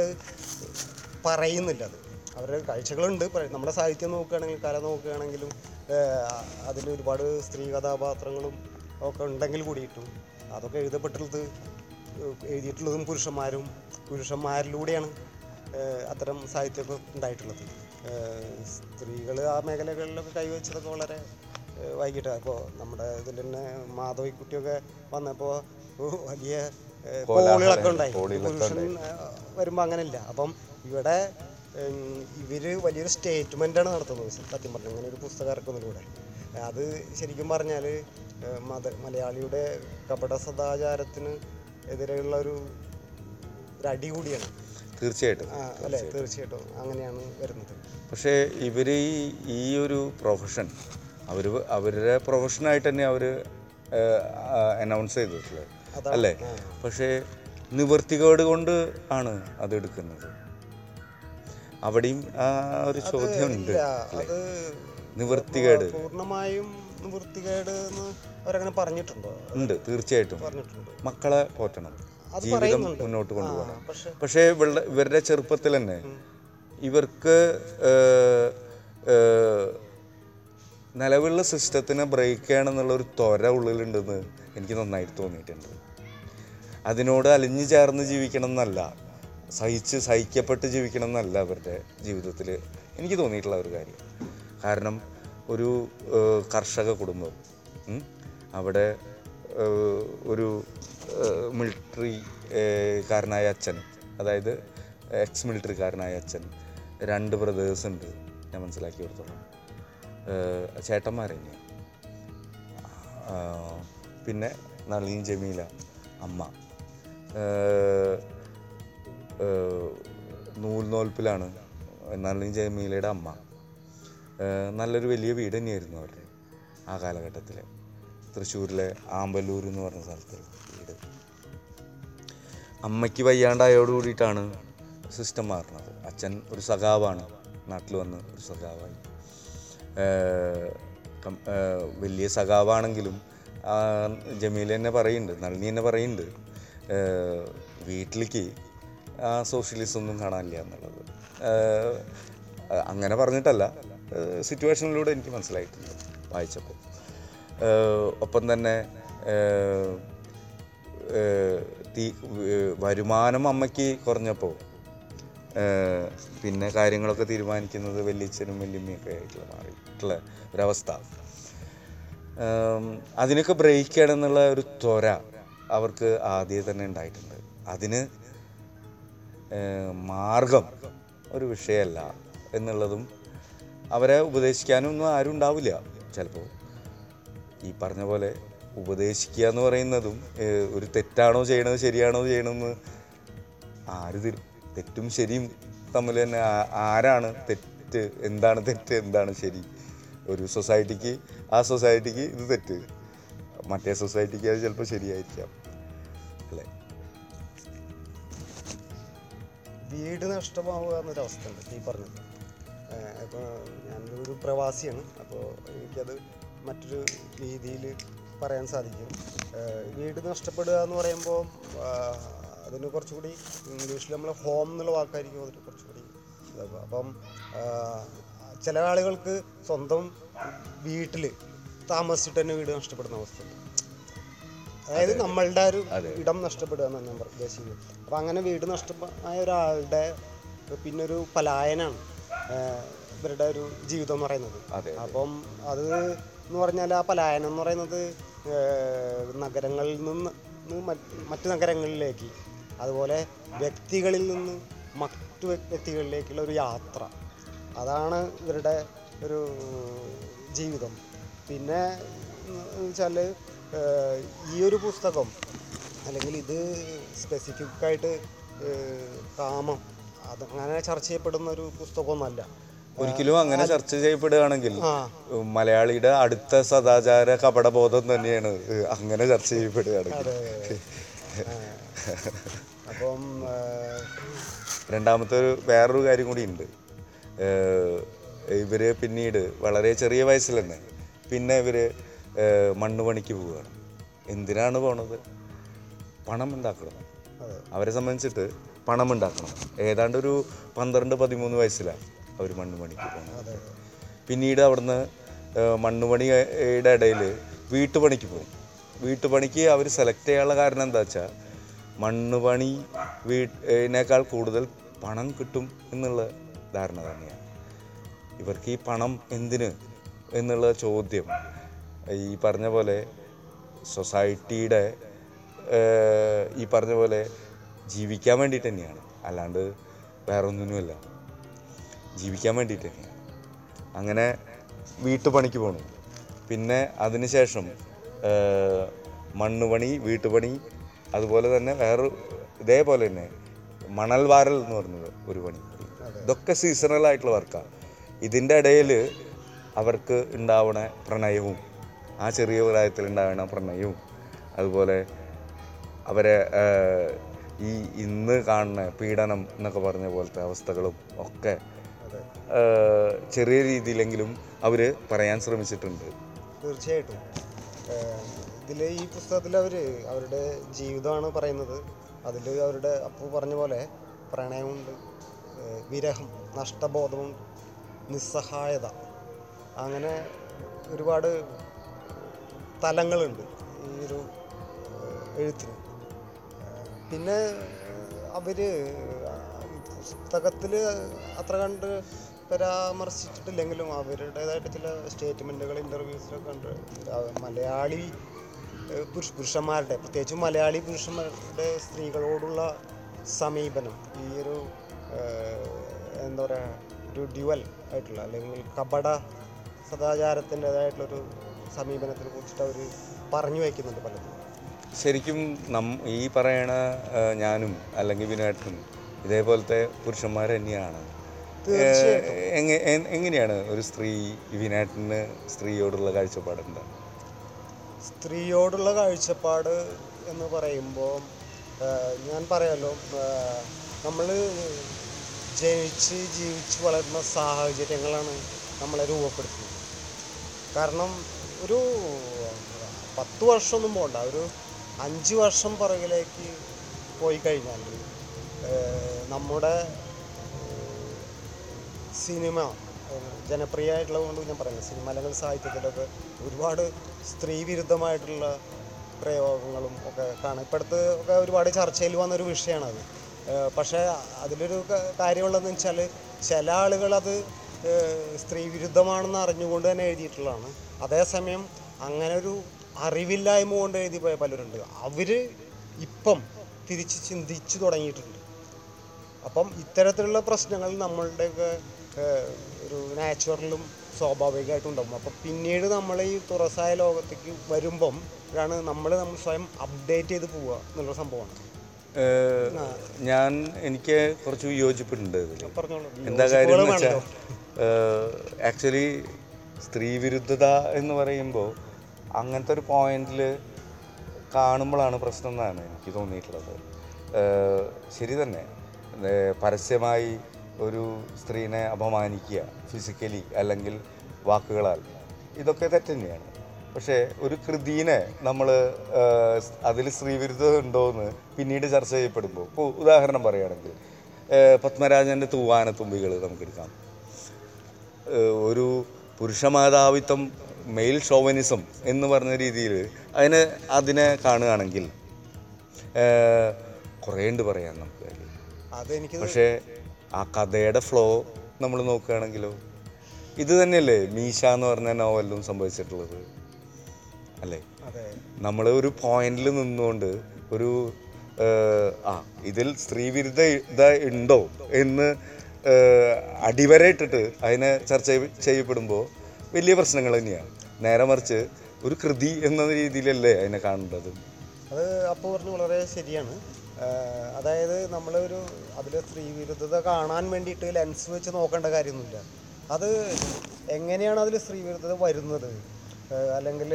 [SPEAKER 2] പറയുന്നില്ല അത്. അവരുടെ കാഴ്ചകളുണ്ട്. നമ്മുടെ സാഹിത്യം നോക്കുകയാണെങ്കിൽ കല നോക്കുകയാണെങ്കിലും അതിൽ ഒരുപാട് സ്ത്രീ കഥാപാത്രങ്ങളും ഒക്കെ ഉണ്ടെങ്കിൽ കൂടിയിട്ടും അതൊക്കെ എഴുതപ്പെട്ടുള്ളത് ഏഹ് എഴുതിയിട്ടുള്ളതും പുരുഷന്മാരും പുരുഷന്മാരിലൂടെയാണ് അത്തരം സാഹിത്യമൊക്കെ ഉണ്ടായിട്ടുള്ളത്. സ്ത്രീകൾ ആ മേഖലകളിലൊക്കെ കൈവച്ചതൊക്കെ വളരെ വൈകിട്ടാണ് വൈകിട്ട്. അപ്പോൾ നമ്മുടെ ഇതിൽ തന്നെ മാധവിക്കുട്ടിയൊക്കെ വന്നപ്പോൾ വലിയ കോളുകളൊക്കെ ഉണ്ടായി. പുരുഷൻ വരുമ്പോൾ അങ്ങനെയില്ല. അപ്പം ഇവിടെ ഇവർ വലിയൊരു സ്റ്റേറ്റ്മെന്റാണ് നടത്തുന്നത്. സത്യം പറഞ്ഞു അങ്ങനെ ഒരു പുസ്തകം ഇറക്കുന്നതിലൂടെ. അത് ശരിക്കും പറഞ്ഞാൽ മത മലയാളിയുടെ കപട സദാചാരത്തിന് എതിരെയുള്ള ഒരു അടി കൂടിയാണ്.
[SPEAKER 1] തീർച്ചയായിട്ടും.
[SPEAKER 2] അല്ലെ? തീർച്ചയായിട്ടും അങ്ങനെയാണ് വരുന്നത്.
[SPEAKER 1] പക്ഷേ ഇവർ ഈ ഈ ഒരു പ്രൊഫഷൻ അവർ അവരുടെ പ്രൊഫഷനായിട്ട് തന്നെ അവർ അനൗൺസ് ചെയ്തിട്ടുള്ളത് അല്ലേ? പക്ഷേ നിവർത്തികേട് കൊണ്ട് ആണ് അത് എടുക്കുന്നത്. അവിടെയും ആ ഒരു ചോദ്യമുണ്ട്. നിവർത്തികേട്.
[SPEAKER 2] പൂർണമായും നിവൃത്തികേട് എന്ന് അവരങ്ങനെ പറഞ്ഞിട്ടുണ്ടോ?
[SPEAKER 1] ഉണ്ട് തീർച്ചയായിട്ടും.
[SPEAKER 2] പറഞ്ഞിട്ടുണ്ട്?
[SPEAKER 1] മക്കളെ പോറ്റണം. ജീവിതം. മുന്നോട്ട് കൊണ്ടുപോകണം.
[SPEAKER 2] പക്ഷേ
[SPEAKER 1] ഇവരുടെ ഇവരുടെ ചെറുപ്പത്തിൽ തന്നെ ഇവർക്ക് നിലവിലുള്ള സിസ്റ്റത്തിനെ ബ്രേക്ക് ചെയ്യണമെന്നുള്ളൊരു ത്വര ഉള്ളിലുണ്ടെന്ന് എനിക്ക് നന്നായിട്ട് തോന്നിയിട്ടുണ്ട്. അതിനോട് അലിഞ്ഞു ചേർന്ന് ജീവിക്കണം എന്നല്ല സഹിച്ച് സഹിക്കപ്പെട്ട് ജീവിക്കണം എന്നല്ല അവരുടെ ജീവിതത്തിൽ എനിക്ക് തോന്നിയിട്ടുള്ള ഒരു കാര്യം. കാരണം ഒരു കർഷക കുടുംബം. അവിടെ ഒരു മിലിറ്ററി കാരനായ അച്ഛൻ. അതായത് എക്സ് മിലിറ്ററിക്കാരനായ അച്ഛൻ. രണ്ട് ബ്രദേഴ്സ് ഉണ്ട് ഞാൻ മനസ്സിലാക്കി കൊടുത്തോളാം. ചേട്ടന്മാർ തന്നെയാണ് പിന്നെ നളീൻ ജമീല അമ്മ. നൂൽ നോൽപ്പിലാണ് നളീൻ ജമീലയുടെ അമ്മ. നല്ലൊരു വലിയ വീട് തന്നെയായിരുന്നു അവരുടെ ആ കാലഘട്ടത്തിൽ തൃശ്ശൂരിലെ ആമ്പല്ലൂർ എന്ന് പറഞ്ഞ സ്ഥലത്ത് വീട്. അമ്മയ്ക്ക് വയ്യാണ്ടായോട് കൂടിയിട്ടാണ് സിസ്റ്റം മാറുന്നത്. അച്ഛൻ ഒരു സഖാവാണ് നാട്ടിൽ വന്ന് ഒരു സഖാവായി. വലിയ സഖാവാണെങ്കിലും ജമീൽ തന്നെ പറയുന്നുണ്ട് നളിനി തന്നെ പറയുന്നുണ്ട് വീട്ടിലേക്ക് സോഷ്യലിസം ഒന്നും കാണാനില്ല എന്നുള്ളത്. അങ്ങനെ പറഞ്ഞിട്ടല്ല. സിറ്റുവേഷനിലൂടെ എനിക്ക് മനസ്സിലായിട്ടുണ്ട് വായിച്ചപ്പോൾ. ഒപ്പം തന്നെ തീ വരുമാനം അമ്മയ്ക്ക് കുറഞ്ഞപ്പോൾ പിന്നെ കാര്യങ്ങളൊക്കെ തീരുമാനിക്കുന്നത് വല്യച്ഛനും വല്യമ്മയൊക്കെ ആയിട്ടുള്ള മാറിയിട്ടുള്ള ഒരവസ്ഥ. അതിനൊക്കെ ബ്രേക്ക് ചെയ്യണം എന്നുള്ള ഒരു ത്വര അവർക്ക് ആദ്യം തന്നെ ഉണ്ടായിട്ടുണ്ട്. അതിന് മാർഗം ഒരു വിഷയമല്ല എന്നുള്ളതും അവരെ ഉപദേശിക്കാനൊന്നും ആരും ഉണ്ടാവില്ല. ചിലപ്പോൾ ഈ പറഞ്ഞ പോലെ ഉപദേശിക്കുക എന്ന് പറയുന്നതും ഒരു തെറ്റാണോ ചെയ്യണത് ശരിയാണോ ചെയ്യണമെന്ന് ആര് തരും തെറ്റും ശരിയും തമ്മിൽ തന്നെ ആരാണ് തെറ്റ് എന്താണ് തെറ്റ് എന്താണ് ശരി? ഒരു സൊസൈറ്റിക്ക് ആ സൊസൈറ്റിക്ക് ഇത് തെറ്റ്. മറ്റേ സൊസൈറ്റിക്ക് അത് ചിലപ്പോൾ ശരിയായിരിക്കാം. അല്ലേ?
[SPEAKER 2] വീട് നഷ്ടമാവുക എന്നൊരവസ്ഥ ഉണ്ട് ഈ പറഞ്ഞത്. അപ്പോൾ ഞാനൊരു പ്രവാസിയാണ്. അപ്പോൾ എനിക്കത് മറ്റൊരു രീതിയിൽ പറയാൻ സാധിക്കും. വീട് നഷ്ടപ്പെടുക എന്ന് പറയുമ്പോൾ അതിന് കുറച്ചുകൂടി ഇംഗ്ലീഷിൽ നമ്മൾ ഹോം എന്നുള്ള വാക്കായിരിക്കും അതിന് കുറച്ചുകൂടി അപ്പം ചില ആളുകൾക്ക് സ്വന്തം വീട്ടിൽ താമസിച്ചിട്ട് തന്നെ വീട് നഷ്ടപ്പെടുന്ന അവസ്ഥ അതായത് നമ്മളുടെ ഒരു ഇടം നഷ്ടപ്പെടുക എന്നാണ് ഞാൻ ഉദ്ദേശിക്കുന്നത്. അപ്പം അങ്ങനെ വീട് നഷ്ടമായ ഒരാളുടെ പിന്നൊരു പലായനാണ്. ഇവരുടെ ഒരു ജീവിതം എന്ന് പറയുന്നത്. അപ്പം അത് എന്ന് പറഞ്ഞാൽ ആ പലായനം എന്ന് പറയുന്നത് നഗരങ്ങളിൽ നിന്ന് മറ്റു നഗരങ്ങളിലേക്ക് അതുപോലെ വ്യക്തികളിൽ നിന്ന് മറ്റു വ്യക്തികളിലേക്കുള്ള ഒരു യാത്ര. അതാണ് ഇവരുടെ ഒരു ജീവിതം. പിന്നെ വെച്ചാൽ ഈ ഒരു പുസ്തകം അല്ലെങ്കിൽ ഇത് സ്പെസിഫിക്കായിട്ട് കാമം അതങ്ങനെ ചർച്ച ചെയ്യപ്പെടുന്ന ഒരു പുസ്തകമൊന്നുമല്ല.
[SPEAKER 1] ഒരിക്കലും അങ്ങനെ ചർച്ച ചെയ്യപ്പെടുകയാണെങ്കിൽ മലയാളിയുടെ അടുത്ത സദാചാര കപടബോധം തന്നെയാണ്. അങ്ങനെ ചർച്ച ചെയ്യപ്പെടുകയാണെങ്കിൽ.
[SPEAKER 2] അപ്പം
[SPEAKER 1] രണ്ടാമത്തെ ഒരു വേറൊരു കാര്യം കൂടി ഉണ്ട്. ഇവർ പിന്നീട് വളരെ ചെറിയ വയസ്സിൽ തന്നെ പിന്നെ ഇവർ മണ്ണ് പണിക്ക് പോവുകയാണ്. എന്തിനാണ് പോണത്? പണം ഉണ്ടാക്കണം. അവരെ സംബന്ധിച്ചിട്ട് പണം ഉണ്ടാക്കണം. ഏതാണ്ട് ഒരു പന്ത്രണ്ട് പതിമൂന്ന് വയസ്സിലാണ്. അവർ മണ്ണ് പണിക്ക് പോകുന്നത്. പിന്നീട് അവിടുന്ന് മണ്ണ് മണ്ണുപണിയുടെ ഇടയിൽ വീട്ടുപണിക്ക് പോകും. വീട്ടുപണിക്ക് അവർ സെലക്ട് ചെയ്യാനുള്ള കാരണം എന്താ വെച്ചാൽ മണ്ണുപണി വീട്ടിനേക്കാൾ കൂടുതൽ പണം കിട്ടും എന്നുള്ള ധാരണ തന്നെയാണ്. ഇവർക്ക് ഈ പണം എന്തിന് എന്നുള്ള ചോദ്യം ഈ പറഞ്ഞ പോലെ സൊസൈറ്റിയുടെ ഈ പറഞ്ഞ പോലെ ജീവിക്കാൻ വേണ്ടിയിട്ട് തന്നെയാണ്. അല്ലാണ്ട് വേറെ ഒന്നിനുമല്ല ജീവിക്കാൻ വേണ്ടിയിട്ട്. അങ്ങനെ വീട്ടുപണിക്ക് പോണു. പിന്നെ അതിനുശേഷം മണ്ണുപണി വീട്ടുപണി അതുപോലെ തന്നെ വേറെ ഇതേപോലെ തന്നെ മണൽ വാരൽ എന്ന് പറഞ്ഞത് ഒരു പണി. ഇതൊക്കെ സീസണൽ ആയിട്ടുള്ള വർക്കാണ് ഇതിന്റെ ഇടയിൽ അവർക്ക് ഉണ്ടാവണ പ്രണയവും ആ ചെറിയ പ്രായത്തിൽ ഉണ്ടാവണ പ്രണയവും അതുപോലെ അവരെ ഈ ഇന്ന് കാണുന്ന പീഡനം എന്നൊക്കെ പറഞ്ഞ പോലത്തെ അവസ്ഥകളും ഒക്കെ ചെറിയ രീതിയിലെങ്കിലും അവർ പറയാൻ ശ്രമിച്ചിട്ടുണ്ട്.
[SPEAKER 2] തീർച്ചയായിട്ടും. ഇതിൽ ഈ പുസ്തകത്തിൽ അവർ അവരുടെ ജീവിതമാണ് പറയുന്നത്. അതിൽ അവരുടെ അപ്പു പറഞ്ഞ പോലെ പ്രണയമുണ്ട് വിരഹം നഷ്ടബോധവും നിസ്സഹായത അങ്ങനെ ഒരുപാട് തലങ്ങളുണ്ട് ഈ ഒരു എഴുത്തിന് പിന്നെ അവർ പുസ്തകത്തിൽ അത്ര കണ്ട് പരാമർശിച്ചിട്ടില്ലെങ്കിലും അവരുടേതായിട്ട് ചില സ്റ്റേറ്റ്മെന്റുകൾ ഇന്റർവ്യൂസിലൊക്കെ കണ്ട് ആ മലയാളി പുരുഷ പുരുഷന്മാരുടെ പ്രത്യേകിച്ചും മലയാളി പുരുഷന്മാരുടെ സ്ത്രീകളോടുള്ള സമീപനം ഈ ഒരു എന്താ പറയുക ഒരു ഡ്യുവൽ ആയിട്ടുള്ള അല്ലെങ്കിൽ കപട സദാചാരത്തിന്റെതായിട്ടുള്ളൊരു സമീപനത്തിനെ കുറിച്ചിട്ട് അവർ പറഞ്ഞു വയ്ക്കുന്നുണ്ട് പലതും
[SPEAKER 1] ശരിക്കും നം ഈ പറയണ ഞാനും അല്ലെങ്കിൽ വിനാട്ടും ഇതേപോലത്തെ പുരുഷന്മാർ തന്നെയാണ്. എങ്ങനെയാണ് ഒരു സ്ത്രീ വിനാട്ടിന് സ്ത്രീയോടുള്ള കാഴ്ചപ്പാട് എന്താ?
[SPEAKER 2] സ്ത്രീയോടുള്ള കാഴ്ചപ്പാട് എന്ന് പറയുമ്പോൾ ഞാൻ പറയാലോ നമ്മൾ ജനിച്ച് ജീവിച്ച് വളരുന്ന സാഹചര്യങ്ങളാണ് നമ്മളെ രൂപപ്പെടുത്തുന്നത്. കാരണം ഒരു പത്ത് വർഷമൊന്നും പോകണ്ട ഒരു അഞ്ച് വർഷം പുറകിലേക്ക് പോയി കഴിഞ്ഞാൽ നമ്മുടെ സിനിമ ജനപ്രിയമായിട്ടുള്ളതുകൊണ്ട് ജനപ്രിയമായിട്ടുള്ളത് കൊണ്ട് ഞാൻ പറയുന്നത് സിനിമ അല്ലെങ്കിൽ സാഹിത്യത്തിലൊക്കെ ഒരുപാട് സ്ത്രീ വിരുദ്ധമായിട്ടുള്ള പ്രയോഗങ്ങളും ഒക്കെ കാണാം. ഇപ്പോഴത്തെ ഒക്കെ ഒരുപാട് ചർച്ചയിൽ വന്നൊരു വിഷയമാണത്. പക്ഷേ അതിലൊരു കാര്യമുള്ളതെന്ന് വെച്ചാൽ ചില ആളുകൾ അത് സ്ത്രീ വിരുദ്ധമാണെന്ന് അറിഞ്ഞുകൊണ്ട് തന്നെ എഴുതിയിട്ടുള്ളതാണ്. അതേസമയം അങ്ങനെ ഒരു അറിവില്ലായ്മ കൊണ്ട് എഴുതി പോയ പലരുണ്ട്. അവർ ഇപ്പം തിരിച്ച് ചിന്തിച്ചു തുടങ്ങിയിട്ടുണ്ട്. അപ്പം ഇത്തരത്തിലുള്ള പ്രശ്നങ്ങൾ നമ്മളുടെയൊക്കെ ഒരു നാച്ചുറലും സ്വാഭാവികമായിട്ടും ഉണ്ടാകും അപ്പം പിന്നീട് നമ്മൾ ഈ തുറസായ ലോകത്തേക്ക് വരുമ്പം ആണ് നമ്മൾ നമ്മൾ സ്വയം അപ്ഡേറ്റ് ചെയ്ത് പോവുക എന്നുള്ള സംഭവമാണ്.
[SPEAKER 1] ഞാൻ എനിക്ക് കുറച്ച് യോജിപ്പുണ്ട് ഇതിൽ. എന്താ കാര്യം എന്ന് വെച്ചാൽ ആക്ച്വലി സ്ത്രീ വിരുദ്ധത എന്ന് പറയുമ്പോൾ അങ്ങനത്തെ ഒരു പോയിന്റിൽ കാണുമ്പോഴാണ് പ്രശ്നം എന്നാണ് എനിക്ക് തോന്നിയിട്ടുള്ളത്. ശരി തന്നെ. പരസ്യമായി ഒരു സ്ത്രീനെ അപമാനിക്കുക ഫിസിക്കലി അല്ലെങ്കിൽ വാക്കുകളാൽ. ഇതൊക്കെ തെറ്റ് തന്നെയാണ്. പക്ഷേ ഒരു കൃതിനെ നമ്മൾ അതിൽ സ്ത്രീവിരുദ്ധത ഉണ്ടോ എന്ന് പിന്നീട് ചർച്ച ചെയ്യപ്പെടുമ്പോൾ ഇപ്പോൾ ഉദാഹരണം പറയുകയാണെങ്കിൽ പത്മരാജന്റെ തൂവാനത്തുമ്പികൾ നമുക്കെടുക്കാം. ഒരു പുരുഷമാതാവിത്വം മെയിൽ ഷോവനിസം എന്ന് പറഞ്ഞ രീതിയിൽ അതിന് അതിനെ കാണുകയാണെങ്കിൽ ഏഹ് കുറേ ഉണ്ട് പറയാൻ നമുക്ക്. പക്ഷേ ആ കഥയുടെ ഫ്ലോ നമ്മൾ നോക്കുകയാണെങ്കിലോ ഇത് തന്നെയല്ലേ മീശ എന്ന് പറഞ്ഞ നോവലിലും സംഭവിച്ചിട്ടുള്ളത്. അല്ലേ? നമ്മൾ ഒരു പോയിന്റിൽ നിന്നുകൊണ്ട് ഒരു ആ ഇതിൽ സ്ത്രീവിരുദ്ധ ഇത ഉണ്ടോ എന്ന് അടിവരയിട്ടിട്ട് അതിനെ ചർച്ച ചെയ്യ- ചെയ്യപ്പെടുമ്പോൾ വലിയ പ്രശ്നങ്ങൾ തന്നെയാണ്. നേരെ മറിച്ച് ഒരു കൃതി എന്ന രീതിയിലല്ലേ അതിനെ കാണേണ്ടത്.
[SPEAKER 2] അത് അപ്പോൾ പറഞ്ഞു വളരെ ശരിയാണ്. അതായത് നമ്മളൊരു അതിൽ സ്ത്രീവിരുദ്ധത കാണാൻ വേണ്ടിയിട്ട് ലെൻസ് വെച്ച് നോക്കേണ്ട കാര്യമൊന്നുമില്ല. അത് എങ്ങനെയാണ് അതിൽ സ്ത്രീവിരുദ്ധത വരുന്നത്? അല്ലെങ്കിൽ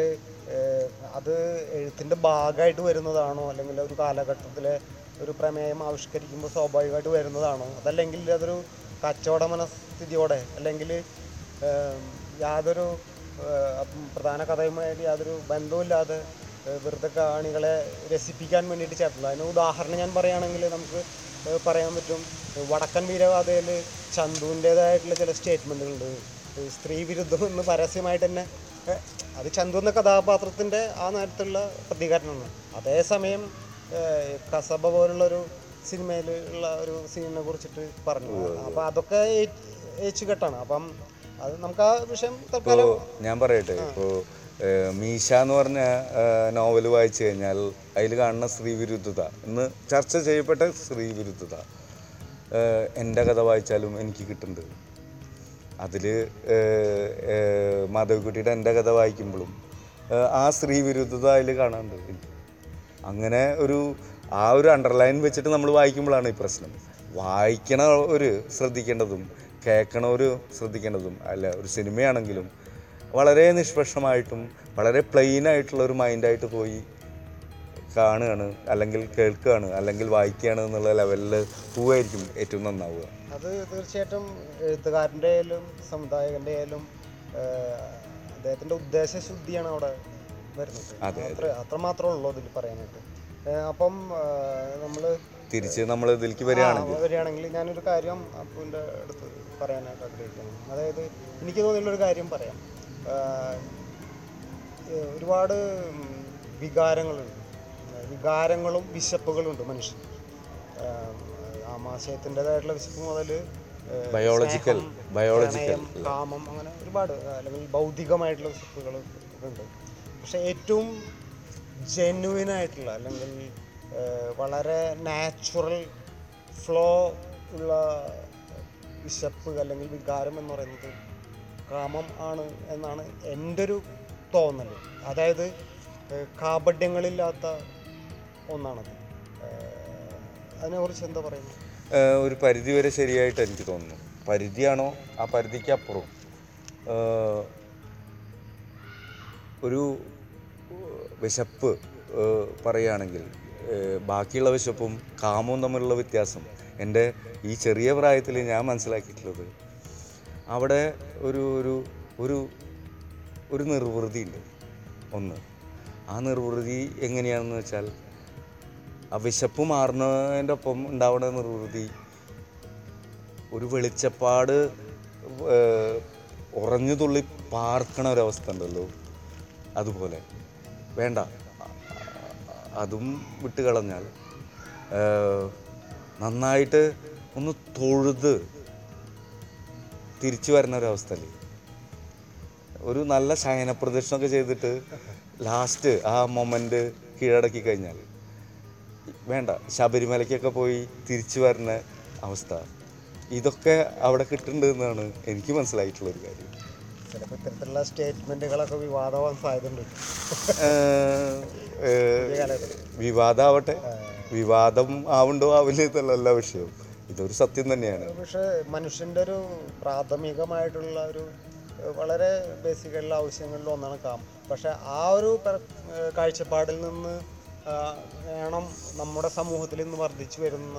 [SPEAKER 2] അത് എഴുത്തിന്റെ ഭാഗമായിട്ട് വരുന്നതാണോ? അല്ലെങ്കിൽ ഒരു കാലഘട്ടത്തിലെ ഒരു പ്രമേയം ആവിഷ്കരിക്കുമ്പോൾ സ്വാഭാവികമായിട്ട് വരുന്നതാണോ? അതല്ലെങ്കിൽ അതൊരു കച്ചവട മനസ്ഥിതിയോടെ അല്ലെങ്കിൽ യാതൊരു പ്രധാന കഥയുമായിട്ട് യാതൊരു ബന്ധവുമില്ലാതെ വെറുതെ കാണികളെ രസിപ്പിക്കാൻ വേണ്ടിയിട്ട് ചേർത്തുള്ളൂ അതിന് ഉദാഹരണം ഞാൻ പറയുകയാണെങ്കിൽ നമുക്ക് പറയാൻ പറ്റും വടക്കൻ വീരവാദയിൽ ചന്തുവിന്റേതായിട്ടുള്ള ചില സ്റ്റേറ്റ്മെന്റുകളുണ്ട്. സ്ത്രീ വിരുദ്ധം എന്ന് പരസ്യമായിട്ട് തന്നെ അത് ചന്തു എന്ന കഥാപാത്രത്തിന്റെ ആ നേരത്തുള്ള പ്രതികരണമാണ്. അതേസമയം കസബ പോലുള്ളൊരു സിനിമയിൽ ഉള്ള ഒരു സീനിനെ കുറിച്ചിട്ട് പറഞ്ഞു. അപ്പം അതൊക്കെ ഏച്ചുകെട്ടാണ്. അപ്പം അത് നമുക്ക് ആ വിഷയം തൽക്കാലം
[SPEAKER 1] ഞാൻ പറയട്ടെ. ഇപ്പോൾ മീശ എന്ന് പറഞ്ഞ നോവൽ വായിച്ചു കഴിഞ്ഞാൽ അതിൽ കാണുന്ന സ്ത്രീവിരുദ്ധത. ഇന്ന് ചർച്ച ചെയ്യപ്പെട്ട സ്ത്രീവിരുദ്ധത എന്റെ കഥ വായിച്ചാലും എനിക്ക് കിട്ടുന്നുണ്ട് അതിൽ മാധവിക്കുട്ടിയുടെ എന്റെ കഥ വായിക്കുമ്പോഴും ആ സ്ത്രീവിരുദ്ധത അതിൽ കാണാനുണ്ട് അങ്ങനെ ഒരു ആ ഒരു അണ്ടർലൈൻ വെച്ചിട്ട് നമ്മൾ വായിക്കുമ്പോഴാണ് ഈ പ്രശ്നം. വായിക്കണ ഒരു ശ്രദ്ധിക്കേണ്ടതും കേൾക്കണ ഒരു ശ്രദ്ധിക്കേണ്ടതും അല്ല ഒരു സിനിമയാണെങ്കിലും വളരെ നിഷ്പക്ഷമായിട്ടും വളരെ പ്ലെയിൻ ആയിട്ടുള്ള ഒരു മൈൻഡായിട്ട് പോയി കാണുകയാണ് അല്ലെങ്കിൽ കേൾക്കുകയാണ് അല്ലെങ്കിൽ വായിക്കുകയാണ് എന്നുള്ള ലെവലിൽ പോവായിരിക്കും ഏറ്റവും നന്നാവുക.
[SPEAKER 2] അത് തീർച്ചയായിട്ടും എഴുത്തുകാരന്റെ ആയാലും സംവിധായകന്റെ ആയാലും അദ്ദേഹത്തിന്റെ ഉദ്ദേശശുദ്ധിയാണ് അവിടെ വരുന്നത്. അത്ര അത്രമാത്രമേ ഉള്ളൂ അതിൽ പറയാനായിട്ട് അപ്പം നമ്മൾ
[SPEAKER 1] തിരിച്ച് നമ്മൾ ഇതിലേക്ക് വരികയാണെങ്കിൽ.
[SPEAKER 2] വരികയാണെങ്കിൽ ഞാനൊരു കാര്യം അപ്പുവിന്റെ അടുത്ത് പറയാനായിട്ട് ആഗ്രഹിക്കുന്നു. അതായത് എനിക്ക് തോന്നിയുള്ളൊരു കാര്യം പറയാം. ഒരുപാട് വികാരങ്ങളുണ്ട്. വികാരങ്ങളും വിശപ്പുകളുണ്ട് മനുഷ്യൻ. ആമാശയത്തിന്റെതായിട്ടുള്ള വിശപ്പ് മുതൽ
[SPEAKER 1] ബയോളജിക്കൽ ബയോളജിക്കൽ
[SPEAKER 2] കാമം അങ്ങനെ ഒരുപാട് അല്ലെങ്കിൽ ഭൗതികമായിട്ടുള്ള വിശപ്പുകൾ ഉണ്ട്. പക്ഷെ ഏറ്റവും ജെന്യുവൻ ആയിട്ടുള്ള അല്ലെങ്കിൽ വളരെ നാച്ചുറൽ ഫ്ലോ ഉള്ള വിശപ്പ് അല്ലെങ്കിൽ വികാരം എന്ന് പറയുന്നത് കാമം ആണ് എന്നാണ് എന്റെ ഒരു തോന്നൽ അതായത് കാപഡ്യങ്ങളില്ലാത്ത ഒന്നാണത്. അതിനെക്കുറിച്ച് എന്താ പറയുന്നത്?
[SPEAKER 1] ഒരു പരിധി വരെ ശരിയായിട്ട് എനിക്ക് തോന്നുന്നു. പരിധിയാണോ? ആ പരിധിക്ക് അപ്പുറം ഒരു വിശപ്പ് പറയുകയാണെങ്കിൽ ബാക്കിയുള്ള വിശപ്പും കാമവും തമ്മിലുള്ള വ്യത്യാസം. എന്റെ ഈ ചെറിയ പ്രായത്തിൽ ഞാൻ മനസ്സിലാക്കിയിട്ടുള്ളത് അവിടെ ഒരു ഒരു ഒരു ഒരു നിർവൃതി ഉണ്ട് ഒന്ന്. ആ നിർവൃതി എങ്ങനെയാണെന്ന് വെച്ചാൽ ആ വിശപ്പ് മാറുന്നതിന്റെ ഒപ്പം ഉണ്ടാവുന്ന നിർവൃതി ഒരു വെളിച്ചപ്പാട് ഉറഞ്ഞു തുള്ളി പാർക്കണ ഒരവസ്ഥ ഉണ്ടല്ലോ. അതുപോലെ. വേണ്ട. അതും വിട്ട് കളഞ്ഞാൽ നന്നായിട്ട് ഒന്ന് തൊഴുത് തിരിച്ചു വരുന്ന അല്ലേ ഒരു നല്ല ശയന പ്രദക്ഷിണമൊക്കെ ചെയ്തിട്ട് ലാസ്റ്റ് ആ മൊമെന്റ് കീഴടക്കി കഴിഞ്ഞാൽ വേണ്ട ശബരിമലയ്ക്കൊക്കെ പോയി തിരിച്ചു വരുന്ന അവസ്ഥ. ഇതൊക്കെ അവിടെ കിട്ടുന്നുണ്ട് എന്നാണ് എനിക്ക് മനസ്സിലായിട്ടുള്ള ഒരു കാര്യം.
[SPEAKER 2] ചിലപ്പോൾ ഇത്തരത്തിലുള്ള സ്റ്റേറ്റ്മെന്റുകളൊക്കെ വിവാദമാവാൻ സാധ്യതയുണ്ട്
[SPEAKER 1] വിവാദമാവട്ടെ. വിവാദം ആവുണ്ടോ ആവില്ല എന്നല്ല വിഷയം ഇതൊരു സത്യം തന്നെയാണ്.
[SPEAKER 2] പക്ഷെ മനുഷ്യന്റെ ഒരു പ്രാഥമികമായിട്ടുള്ള ഒരു വളരെ ബേസിക് ആയിട്ടുള്ള ആവശ്യങ്ങളിൽ ഒന്നാണ് കാം. പക്ഷെ ആ ഒരു കാഴ്ചപ്പാടിൽ നിന്ന് വേണം നമ്മുടെ സമൂഹത്തിൽ ഇന്ന് വർദ്ധിച്ചു വരുന്ന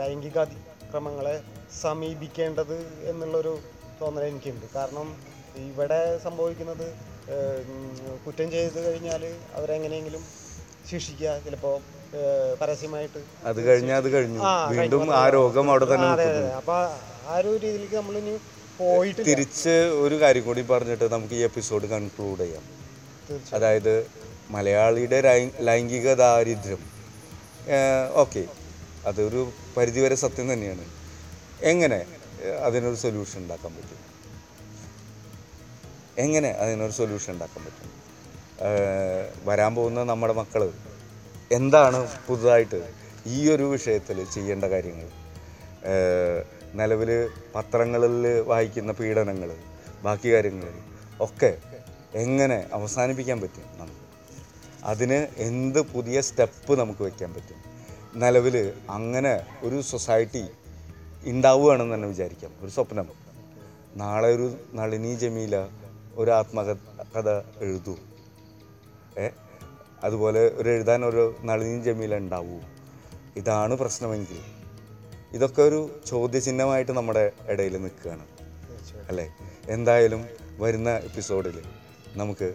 [SPEAKER 2] ലൈംഗിക അതിക്രമങ്ങളെ സമീപിക്കേണ്ടത് എന്നുള്ളൊരു തോന്നൽ എനിക്കുണ്ട്. കാരണം ഇവിടെ സംഭവിക്കുന്നത് കുറ്റം ചെയ്ത് കഴിഞ്ഞാൽ അവരെങ്ങനെയെങ്കിലും ശിക്ഷിക്കുക. ചിലപ്പോൾ പരസ്യമായിട്ട്.
[SPEAKER 1] അത് കഴിഞ്ഞാൽ അത് കഴിഞ്ഞു. വീണ്ടും ആ രോഗം അവിടെ തന്നെ
[SPEAKER 2] അപ്പൊ ആ ഒരു രീതിയിലേക്ക് നമ്മൾ ഇനി പോയിട്ട്
[SPEAKER 1] തിരിച്ച് ഒരു കാര്യം കൂടി പറഞ്ഞിട്ട് നമുക്ക് ഈ എപ്പിസോഡ് കൺക്ലൂഡ് ചെയ്യാം. അതായത് മലയാളിയുടെ ലൈംഗിക ദാരിദ്ര്യം ഓക്കെ. അതൊരു പരിധിവരെ സത്യം തന്നെയാണ്. എങ്ങനെ അതിനൊരു സൊല്യൂഷൻ ഉണ്ടാക്കാൻ പറ്റും? എങ്ങനെ അതിനൊരു സൊല്യൂഷൻ ഉണ്ടാക്കാൻ പറ്റും? വരാൻ പോകുന്ന നമ്മുടെ മക്കൾ എന്താണ് പുതുതായിട്ട് ഈ ഒരു വിഷയത്തിൽ ചെയ്യേണ്ട കാര്യങ്ങൾ? നിലവിൽ പത്രങ്ങളിൽ വായിക്കുന്ന പീഡനങ്ങൾ ബാക്കി കാര്യങ്ങൾ ഒക്കെ എങ്ങനെ അവസാനിപ്പിക്കാൻ പറ്റും നമുക്ക്? അതിന് എന്ത് പുതിയ സ്റ്റെപ്പ് നമുക്ക് വയ്ക്കാൻ പറ്റും? നിലവിൽ അങ്ങനെ ഒരു സൊസൈറ്റി ഉണ്ടാവുകയാണെന്ന് തന്നെ വിചാരിക്കാം. ഒരു സ്വപ്നം. നാളെ ഒരു നളിനി ജമീല ഒരു ആത്മകഥ എഴുതൂ. ഏ അതുപോലെ ഒരു എഴുതാൻ ഒരു നളിനി ജമീല ഉണ്ടാവൂ. ഇതാണ് പ്രശ്നമെങ്കിൽ. ഇതൊക്കെ ഒരു ചോദ്യചിഹ്നമായിട്ട് നമ്മുടെ ഇടയിൽ നിൽക്കുകയാണ്. അല്ലേ? എന്തായാലും വരുന്ന എപ്പിസോഡിൽ നമുക്ക്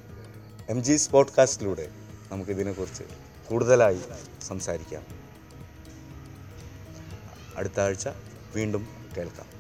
[SPEAKER 1] എം ജി സ്പോഡ്കാസ്റ്റിലൂടെ നമുക്കിതിനെക്കുറിച്ച് കൂടുതലായി സംസാരിക്കാം. അടുത്ത ആഴ്ച വീണ്ടും കേൾക്കാം.